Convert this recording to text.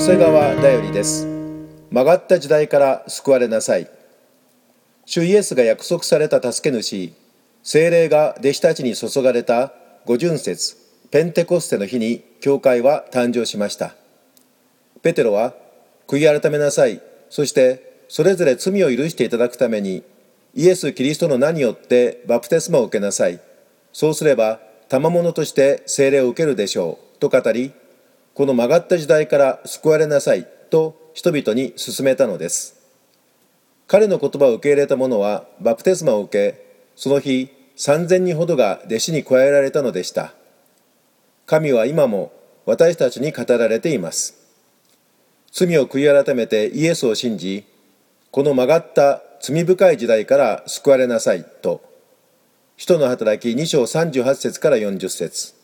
瀬川だよりです。曲がった時代から救われなさい。主イエスが約束された助け主精霊が弟子たちに注がれた五巡節ペンテコステの日に教会は誕生しました。ペテロは悔い改めなさいそしてそれぞれ罪を許していただくためにイエス・キリストの名によってバプテスマを受けなさい。そうすれば賜物として聖霊を受けるでしょうと語りこの曲がった時代から救われなさいと人々に勧めたのです。彼の言葉を受け入れた者はバプテスマを受けその日3000人ほどが弟子に加えられたのでした。神は今も私たちに語られています。罪を悔い改めてイエスを信じこの曲がった罪深い時代から救われなさいと。使徒の働き2章38節から40節。